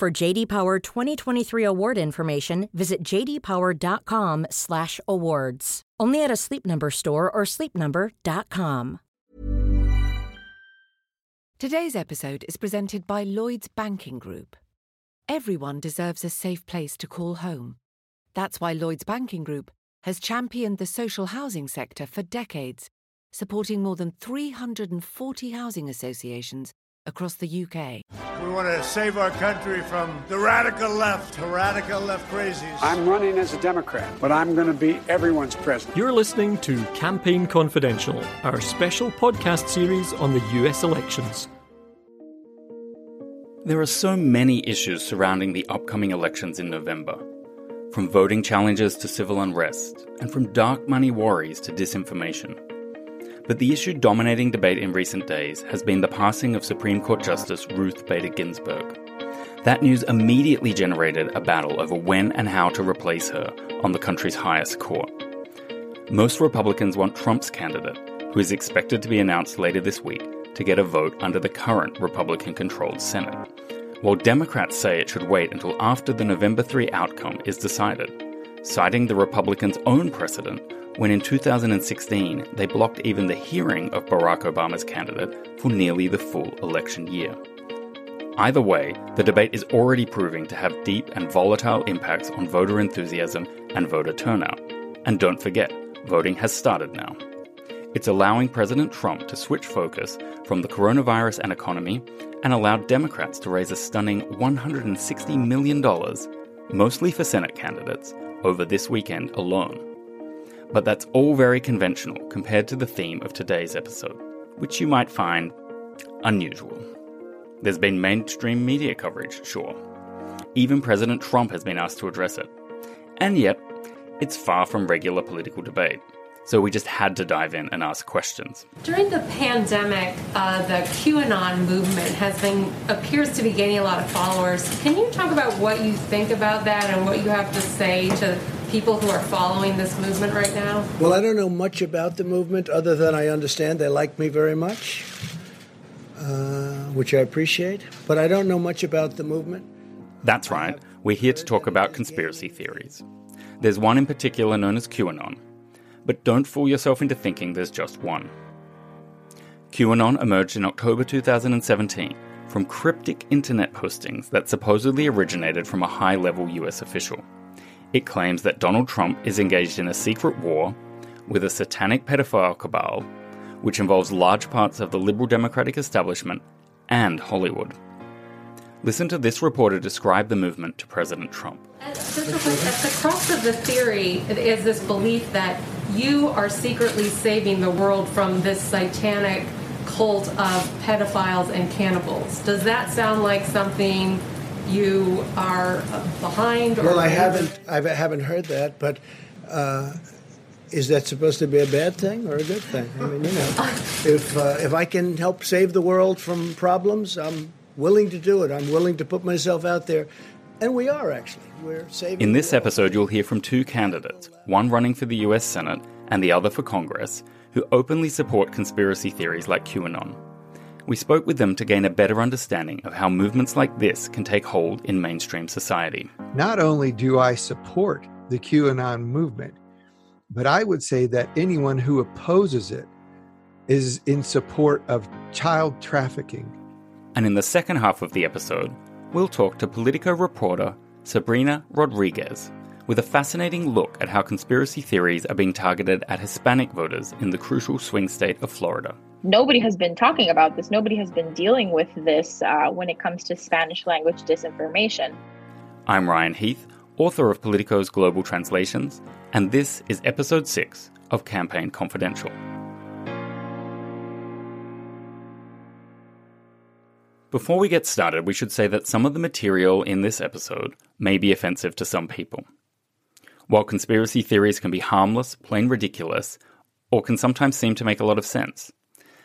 For JD Power 2023 award information, visit jdpower.com/awards. Only at a Sleep Number store or sleepnumber.com. Today's episode is presented by Lloyds Banking Group. Everyone deserves a safe place to call home. That's why Lloyds Banking Group has championed the social housing sector for decades, supporting more than 340 housing associations across the UK. We want to save our country from the radical left, the radical left crazies. I'm running as a Democrat, but I'm going to be everyone's president. You're listening to Campaign Confidential, our special podcast series on the US elections. There are so many issues surrounding the upcoming elections in November. From voting challenges to civil unrest, and from dark money worries to disinformation. But the issue dominating debate in recent days has been the passing of Supreme Court Justice Ruth Bader Ginsburg. That news immediately generated a battle over when and how to replace her on the country's highest court. Most Republicans want Trump's candidate, who is expected to be announced later this week, to get a vote under the current Republican controlled Senate while Democrats say it should wait until after the November 3 outcome is decided, citing the Republicans' own precedent when in 2016 they blocked even the hearing of Barack Obama's candidate for nearly the full election year. Either way, the debate is already proving to have deep and volatile impacts on voter enthusiasm and voter turnout. And don't forget, voting has started now. It's allowing President Trump to switch focus from the coronavirus and economy and allowed Democrats to raise a stunning $160 million, mostly for Senate candidates, over this weekend alone. But that's all very conventional compared to the theme of today's episode, which you might find unusual. There's been mainstream media coverage, sure. Even President Trump has been asked to address it. And yet, it's far from regular political debate. So we just had to dive in and ask questions. During the pandemic, uh, the QAnon movement has been appears to be gaining a lot of followers. Can you talk about what you think about that and what you have to say to people who are following this movement right now? Well, I don't know much about the movement other than I understand they like me very much, uh, which I appreciate. But I don't know much about the movement. That's right. We're here to talk about conspiracy theories. There's one in particular known as QAnon but don't fool yourself into thinking there's just one. QAnon emerged in October 2017 from cryptic internet postings that supposedly originated from a high level US official. It claims that Donald Trump is engaged in a secret war with a satanic pedophile cabal, which involves large parts of the liberal democratic establishment and Hollywood. Listen to this reporter describe the movement to President Trump. At the crux of the theory is this belief that you are secretly saving the world from this satanic cult of pedophiles and cannibals. Does that sound like something you are behind? well, I haven't. I haven't heard that, but. Uh, is that supposed to be a bad thing or a good thing? I mean, you know, if uh, if I can help save the world from problems, I'm willing to do it. I'm willing to put myself out there, and we are actually. We're saving. In this episode, you'll hear from two candidates, one running for the US Senate and the other for Congress, who openly support conspiracy theories like QAnon. We spoke with them to gain a better understanding of how movements like this can take hold in mainstream society. Not only do I support the QAnon movement, but I would say that anyone who opposes it is in support of child trafficking. And in the second half of the episode, we'll talk to Politico reporter Sabrina Rodriguez, with a fascinating look at how conspiracy theories are being targeted at Hispanic voters in the crucial swing state of Florida. Nobody has been talking about this. Nobody has been dealing with this uh, when it comes to Spanish language disinformation. I'm Ryan Heath, author of Politico's Global Translations, and this is episode 6 of Campaign Confidential. Before we get started, we should say that some of the material in this episode may be offensive to some people. While conspiracy theories can be harmless, plain ridiculous, or can sometimes seem to make a lot of sense,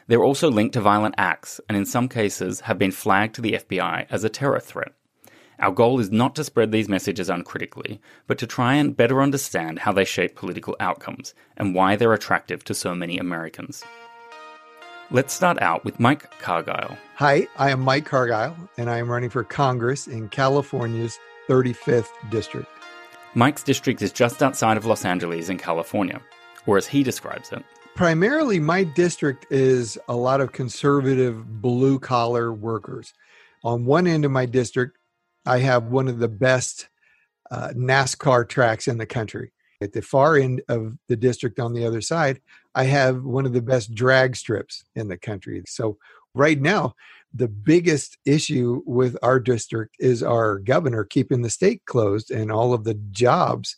they're also linked to violent acts and in some cases have been flagged to the FBI as a terror threat. Our goal is not to spread these messages uncritically, but to try and better understand how they shape political outcomes and why they're attractive to so many Americans. Let's start out with Mike Cargile. Hi, I am Mike Cargile, and I am running for Congress in California's 35th District. Mike's district is just outside of Los Angeles in California, or as he describes it, primarily my district is a lot of conservative blue collar workers. On one end of my district, I have one of the best uh, NASCAR tracks in the country. At the far end of the district on the other side, I have one of the best drag strips in the country. So, right now, the biggest issue with our district is our governor keeping the state closed and all of the jobs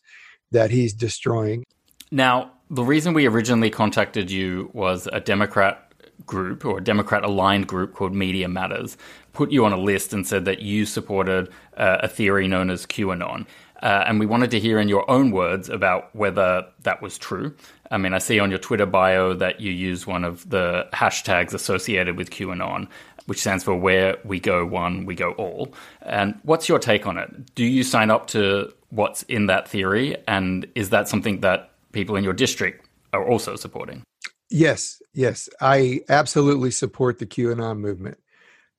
that he's destroying. Now, the reason we originally contacted you was a Democrat group or a Democrat aligned group called Media Matters put you on a list and said that you supported uh, a theory known as QAnon. Uh, and we wanted to hear in your own words about whether that was true. I mean, I see on your Twitter bio that you use one of the hashtags associated with QAnon, which stands for Where We Go One, We Go All. And what's your take on it? Do you sign up to what's in that theory? And is that something that people in your district are also supporting? Yes, yes. I absolutely support the QAnon movement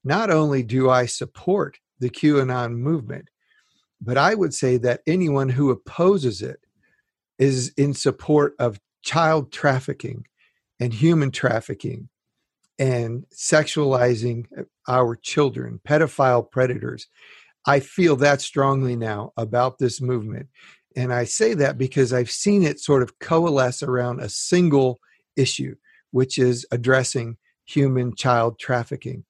not only do I support the QAnon movement, but I would say that anyone who opposes it is in support of child trafficking and human trafficking and sexualizing our children, pedophile predators. I feel that strongly now about this movement. And I say that because I've seen it sort of coalesce around a single issue, which is addressing human child trafficking.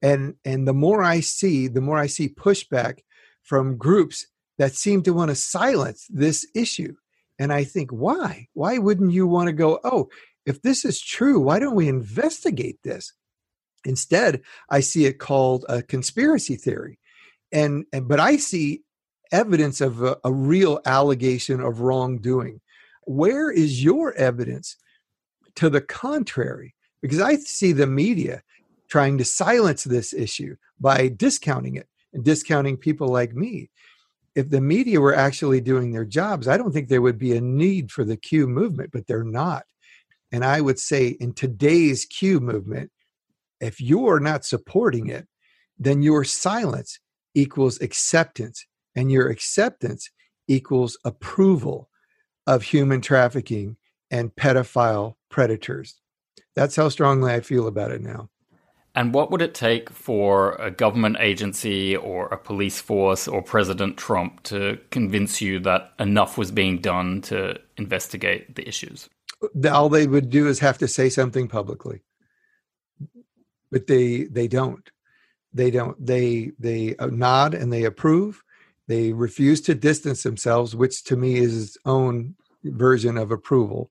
And and the more i see the more i see pushback from groups that seem to want to silence this issue. And i think why? Why wouldn't you want to go oh if this is true why don't we investigate this? Instead i see it called a conspiracy theory. And, and but i see evidence of a, a real allegation of wrongdoing where is your evidence to the contrary because i see the media trying to silence this issue by discounting it and discounting people like me. If the media were actually doing their jobs, I don't think there would be a need for the Q movement, but they're not. And I would say in today's Q movement, if you're not supporting it, then your silence equals acceptance, and your acceptance equals approval of human trafficking and pedophile predators. That's how strongly I feel about it now. And what would it take for a government agency or a police force or President Trump to convince you that enough was being done to investigate the issues? All they would do is have to say something publicly. But they they don't. They don't. They they nod and they approve. They refuse to distance themselves, which to me is its own version of approval.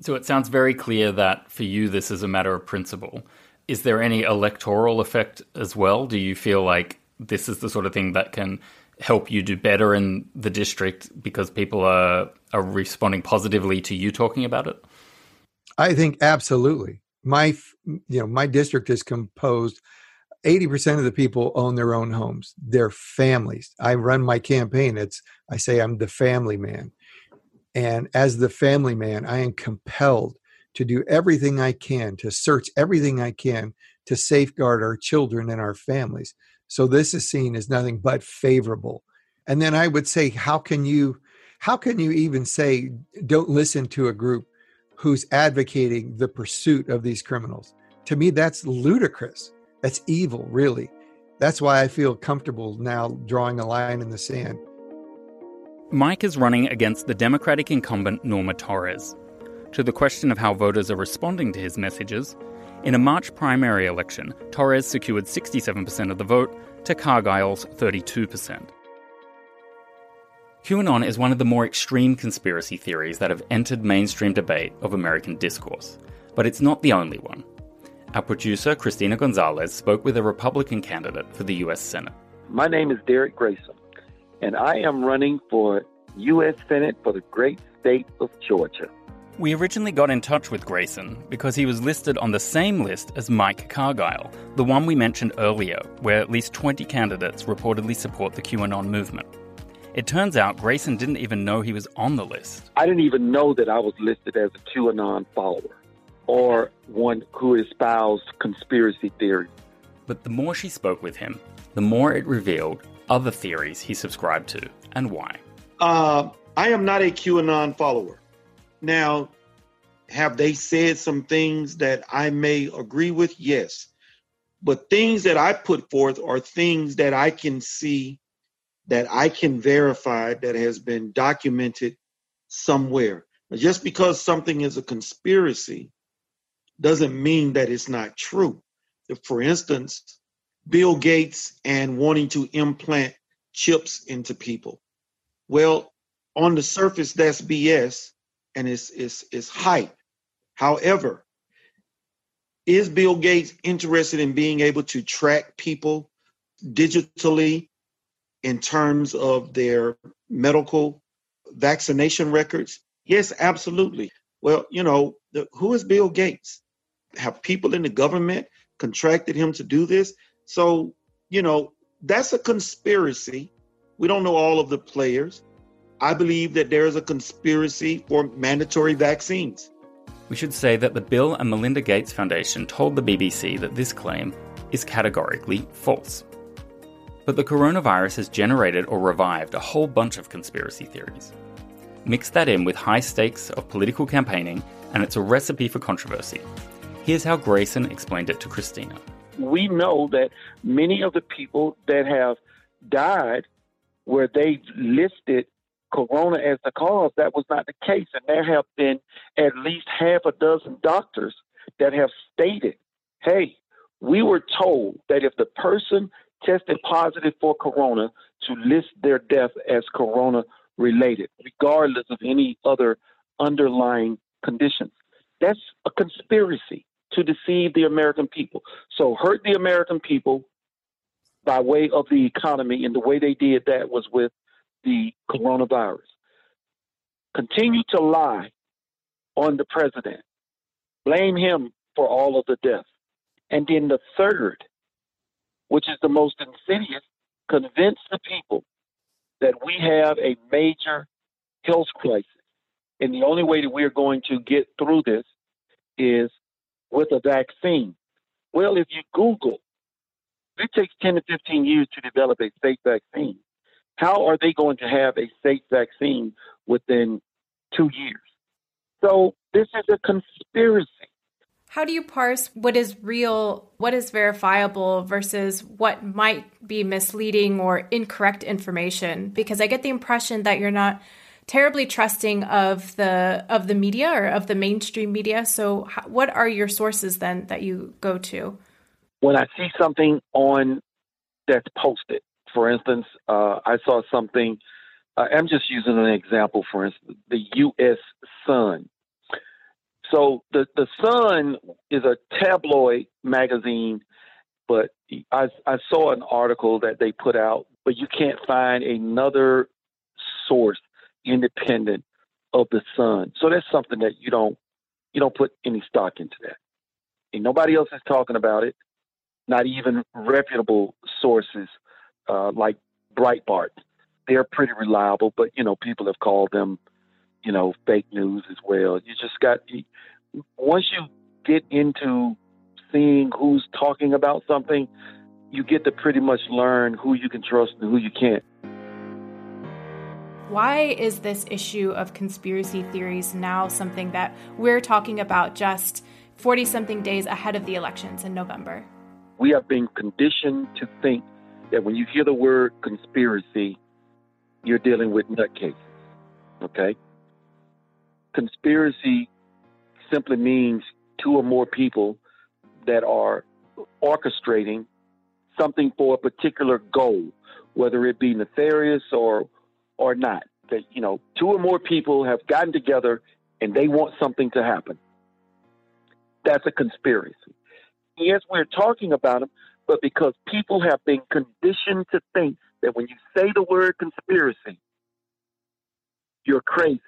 So it sounds very clear that for you this is a matter of principle is there any electoral effect as well? Do you feel like this is the sort of thing that can help you do better in the district because people are are responding positively to you talking about it? I think absolutely. My you know, my district is composed 80% of the people own their own homes. They're families. I run my campaign. It's I say I'm the family man. And as the family man, I am compelled to do everything I can, to search everything I can to safeguard our children and our families. So this is seen as nothing but favorable. And then I would say, how can you how can you even say don't listen to a group who's advocating the pursuit of these criminals? To me, that's ludicrous. That's evil, really. That's why I feel comfortable now drawing a line in the sand. Mike is running against the Democratic incumbent Norma Torres. To the question of how voters are responding to his messages, in a March primary election, Torres secured 67% of the vote to Cargile's 32%. QAnon is one of the more extreme conspiracy theories that have entered mainstream debate of American discourse, but it's not the only one. Our producer, Christina Gonzalez, spoke with a Republican candidate for the U.S. Senate. My name is Derrick Grayson, and I am running for U.S. Senate for the great state of Georgia. We originally got in touch with Grayson because he was listed on the same list as Mike Cargile, the one we mentioned earlier, where at least 20 candidates reportedly support the QAnon movement. It turns out Grayson didn't even know he was on the list. I didn't even know that I was listed as a QAnon follower or one who espoused conspiracy theories. But the more she spoke with him, the more it revealed other theories he subscribed to and why. Uh, I am not a QAnon follower. Now, have they said some things that I may agree with? Yes. But things that I put forth are things that I can see, that I can verify, that has been documented somewhere. Just because something is a conspiracy doesn't mean that it's not true. For instance, Bill Gates and wanting to implant chips into people. Well, on the surface, that's BS and it's, it's, it's hype. However, is Bill Gates interested in being able to track people digitally in terms of their medical vaccination records? Yes, absolutely. Well, you know, the, who is Bill Gates? Have people in the government contracted him to do this? So, you know, that's a conspiracy. We don't know all of the players. I believe that there is a conspiracy for mandatory vaccines. We should say that the Bill and Melinda Gates Foundation told the BBC that this claim is categorically false. But the coronavirus has generated or revived a whole bunch of conspiracy theories. Mix that in with high stakes of political campaigning, and it's a recipe for controversy. Here's how Grayson explained it to Christina. We know that many of the people that have died where they've listed corona as the cause, that was not the case. And there have been at least half a dozen doctors that have stated, hey, we were told that if the person tested positive for corona, to list their death as corona related, regardless of any other underlying conditions. That's a conspiracy to deceive the American people. So hurt the American people by way of the economy, and the way they did that was with the coronavirus. Continue to lie on the president, blame him for all of the deaths. And then the third, which is the most insidious, convince the people that we have a major health crisis. And the only way that we're going to get through this is with a vaccine. Well, if you Google, it takes 10 to 15 years to develop a safe vaccine. How are they going to have a safe vaccine within two years? So this is a conspiracy. How do you parse what is real, what is verifiable versus what might be misleading or incorrect information? Because I get the impression that you're not terribly trusting of the of the media or of the mainstream media. So what are your sources then that you go to? When I see something on that's posted, for instance, uh, I saw something. Uh, I'm just using an example. For instance, the U.S. Sun so the the Sun is a tabloid magazine, but I I saw an article that they put out, but you can't find another source independent of the Sun. So that's something that you don't you don't put any stock into that. And nobody else is talking about it. Not even reputable sources uh, like Breitbart. They're pretty reliable, but you know people have called them you know, fake news as well. You just got once you get into seeing who's talking about something, you get to pretty much learn who you can trust and who you can't. Why is this issue of conspiracy theories now something that we're talking about just 40 something days ahead of the elections in November? We have been conditioned to think that when you hear the word conspiracy, you're dealing with nutcases. Okay? conspiracy simply means two or more people that are orchestrating something for a particular goal, whether it be nefarious or or not. That you know, two or more people have gotten together and they want something to happen. That's a conspiracy. yes, we're talking about them, but because people have been conditioned to think that when you say the word conspiracy, you're crazy.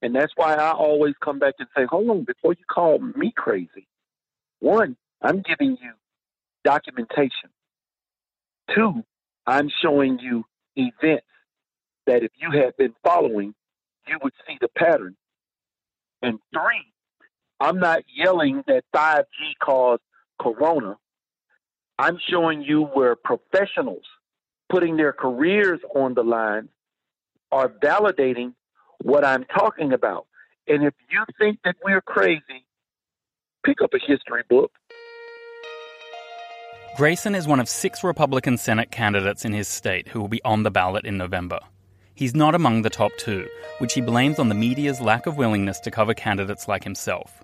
And that's why I always come back and say, hold on, before you call me crazy, one, I'm giving you documentation. Two, I'm showing you events that if you had been following, you would see the pattern. And three, I'm not yelling that 5G caused corona. I'm showing you where professionals putting their careers on the line are validating what I'm talking about. And if you think that we're crazy, pick up a history book. Grayson is one of six Republican Senate candidates in his state who will be on the ballot in November. He's not among the top two, which he blames on the media's lack of willingness to cover candidates like himself.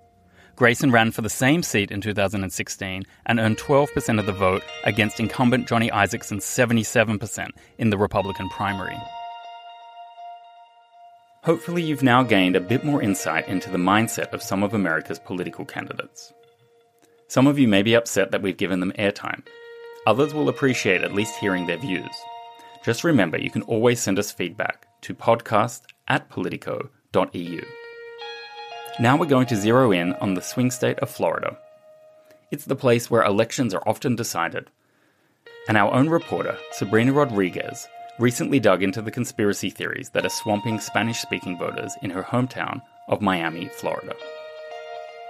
Grayson ran for the same seat in 2016 and earned 12% of the vote against incumbent Johnny Isakson's 77% in the Republican primary. Hopefully, you've now gained a bit more insight into the mindset of some of America's political candidates. Some of you may be upset that we've given them airtime. Others will appreciate at least hearing their views. Just remember you can always send us feedback to podcast at politico.eu. Now we're going to zero in on the swing state of Florida. It's the place where elections are often decided. And our own reporter, Sabrina Rodriguez, recently dug into the conspiracy theories that are swamping Spanish speaking voters in her hometown of Miami, Florida.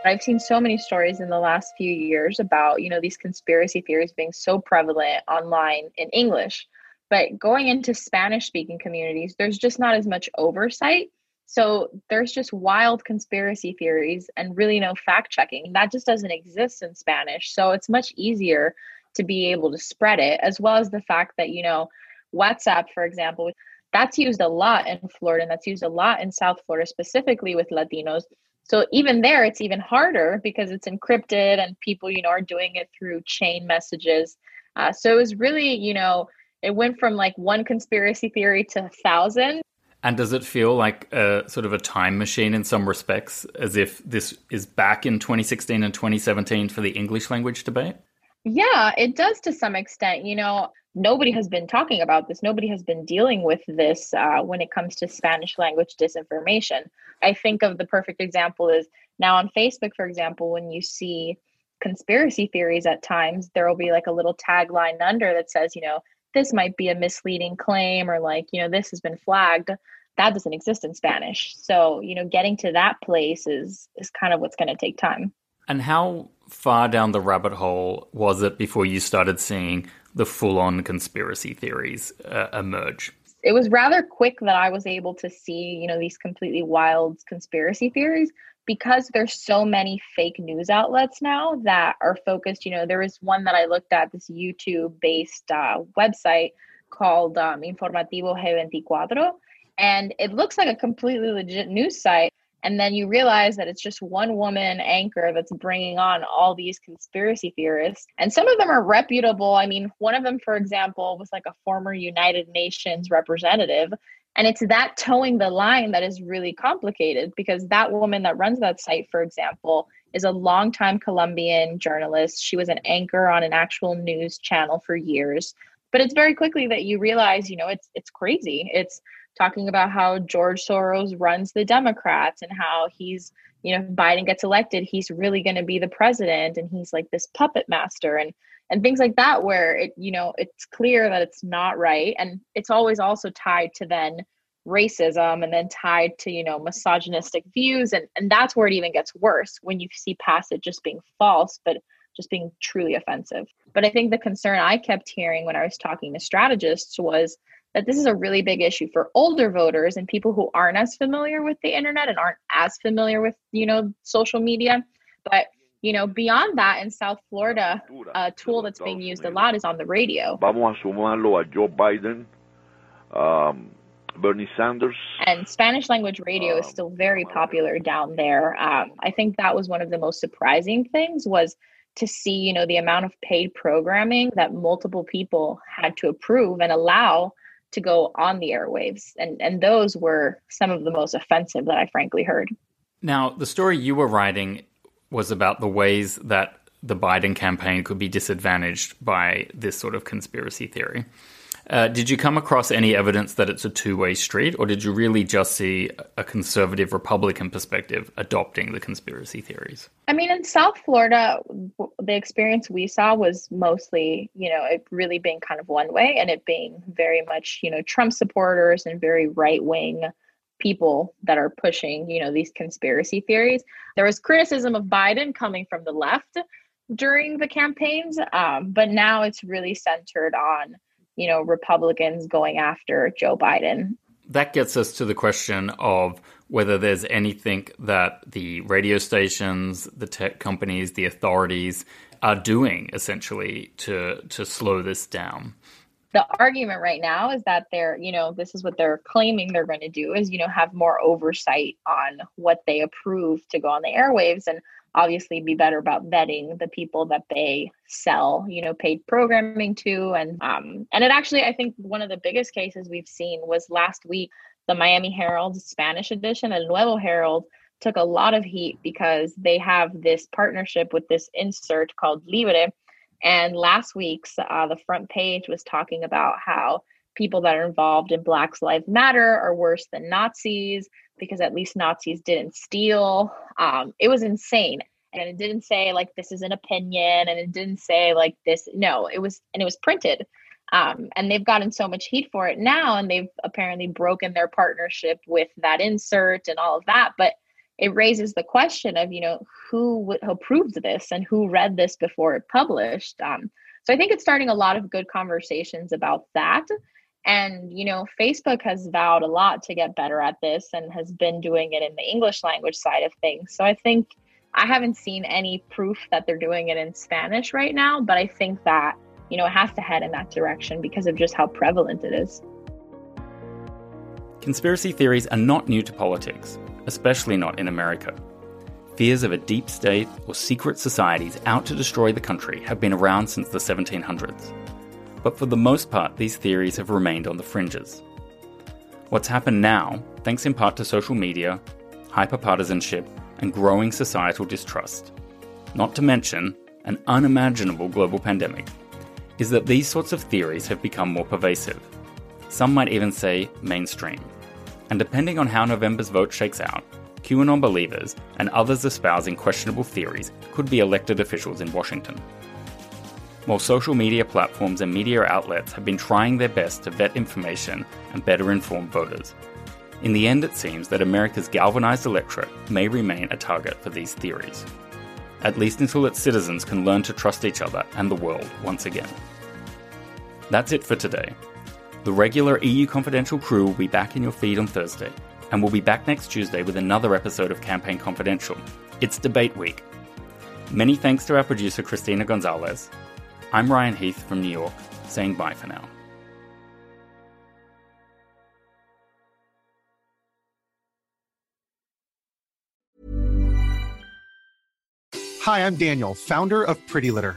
I've seen so many stories in the last few years about, you know, these conspiracy theories being so prevalent online in English. But going into Spanish speaking communities, there's just not as much oversight. So there's just wild conspiracy theories and really no fact checking. That just doesn't exist in Spanish. So it's much easier to be able to spread it, as well as the fact that, you know, WhatsApp, for example, that's used a lot in Florida and that's used a lot in South Florida, specifically with Latinos. So even there, it's even harder because it's encrypted and people, you know, are doing it through chain messages. Uh, so it was really, you know, it went from like one conspiracy theory to a thousand. And does it feel like a sort of a time machine in some respects, as if this is back in 2016 and 2017 for the English language debate? Yeah, it does to some extent. You know, nobody has been talking about this. Nobody has been dealing with this uh, when it comes to Spanish language disinformation. I think of the perfect example is now on Facebook, for example, when you see conspiracy theories at times, there will be like a little tagline under that says, you know, this might be a misleading claim or like you know this has been flagged that doesn't exist in spanish. So you know getting to that place is is kind of what's going to take time. And how far down the rabbit hole was it before you started seeing the full-on conspiracy theories uh, emerge? It was rather quick that i was able to see you know these completely wild conspiracy theories because there's so many fake news outlets now that are focused you know there was one that i looked at this youtube based uh, website called um, informativo g24 and it looks like a completely legit news site and then you realize that it's just one woman anchor that's bringing on all these conspiracy theorists and some of them are reputable. I mean one of them for example was like a former united nations representative and it's that toeing the line that is really complicated because that woman that runs that site, for example, is a longtime Colombian journalist. She was an anchor on an actual news channel for years. But it's very quickly that you realize, you know, it's it's crazy. It's talking about how George Soros runs the Democrats and how he's, you know, Biden gets elected, he's really going to be the president and he's like this puppet master and and things like that where it you know it's clear that it's not right. And it's always also tied to then racism and then tied to you know misogynistic views. And and that's where it even gets worse when you see past it just being false but just being truly offensive. But i think the concern i kept hearing when i was talking to strategists was that this is a really big issue for older voters and people who aren't as familiar with the internet and aren't as familiar with you know social media. But you know, beyond that, in South Florida, a tool that's being used a lot is on the radio. Vamos a sumarlo a Joe Biden, um, Bernie Sanders. And Spanish language radio is still very popular down there. Um, I think that was one of the most surprising things was to see, you know, the amount of paid programming that multiple people had to approve and allow to go on the airwaves. And and those were some of the most offensive that I frankly heard. Now, the story you were writing was about the ways that the Biden campaign could be disadvantaged by this sort of conspiracy theory. Uh, did you come across any evidence that it's a two way street, or did you really just see a conservative Republican perspective adopting the conspiracy theories? I mean, in South Florida, the experience we saw was mostly, you know, it really being kind of one way and it being very much, you know, Trump supporters and very right wing people that are pushing, you know, these conspiracy theories. There was criticism of Biden coming from the left during the campaigns, um, but now it's really centered on you know, Republicans going after Joe Biden. That gets us to the question of whether there's anything that the radio stations, the tech companies, the authorities are doing essentially to to slow this down. The argument right now is that they're, you know, this is what they're claiming they're going to do is, you know, have more oversight on what they approve to go on the airwaves and obviously be better about vetting the people that they sell you know paid programming to. And um and it actually i think one of the biggest cases we've seen was last week the miami herald spanish edition el nuevo herald took a lot of heat because they have this partnership with this insert called libre and last week's uh, the front page was talking about how people that are involved in Black Lives Matter are worse than Nazis because at least Nazis didn't steal. Um, it was insane. And it didn't say like this is an opinion and it didn't say like this. No, it was, and it was printed. Um, and they've gotten so much heat for it now, and they've apparently broken their partnership with that insert and all of that. But it raises the question of, you know, who approved this and who read this before it published. Um, so I think it's starting a lot of good conversations about that. And, you know, Facebook has vowed a lot to get better at this and has been doing it in the English language side of things. So I think I haven't seen any proof that they're doing it in Spanish right now, but I think that, you know, it has to head in that direction because of just how prevalent it is. Conspiracy theories are not new to politics, especially not in America. Fears of a deep state or secret societies out to destroy the country have been around since the 1700s but for the most part, these theories have remained on the fringes. What's happened now, thanks in part to social media, hyperpartisanship, and growing societal distrust, not to mention an unimaginable global pandemic, is that these sorts of theories have become more pervasive. Some might even say mainstream. And depending on how November's vote shakes out, QAnon believers and others espousing questionable theories could be elected officials in Washington while social media platforms and media outlets have been trying their best to vet information and better inform voters. In the end, it seems that America's galvanized electorate may remain a target for these theories, at least until its citizens can learn to trust each other and the world once again. That's it for today. The regular EU Confidential crew will be back in your feed on Thursday, and we'll be back next Tuesday with another episode of Campaign Confidential. It's debate week. Many thanks to our producer Christina Gonzalez, I'm Ryan Heath from New York, saying bye for now. Hi, I'm Daniel, founder of Pretty Litter.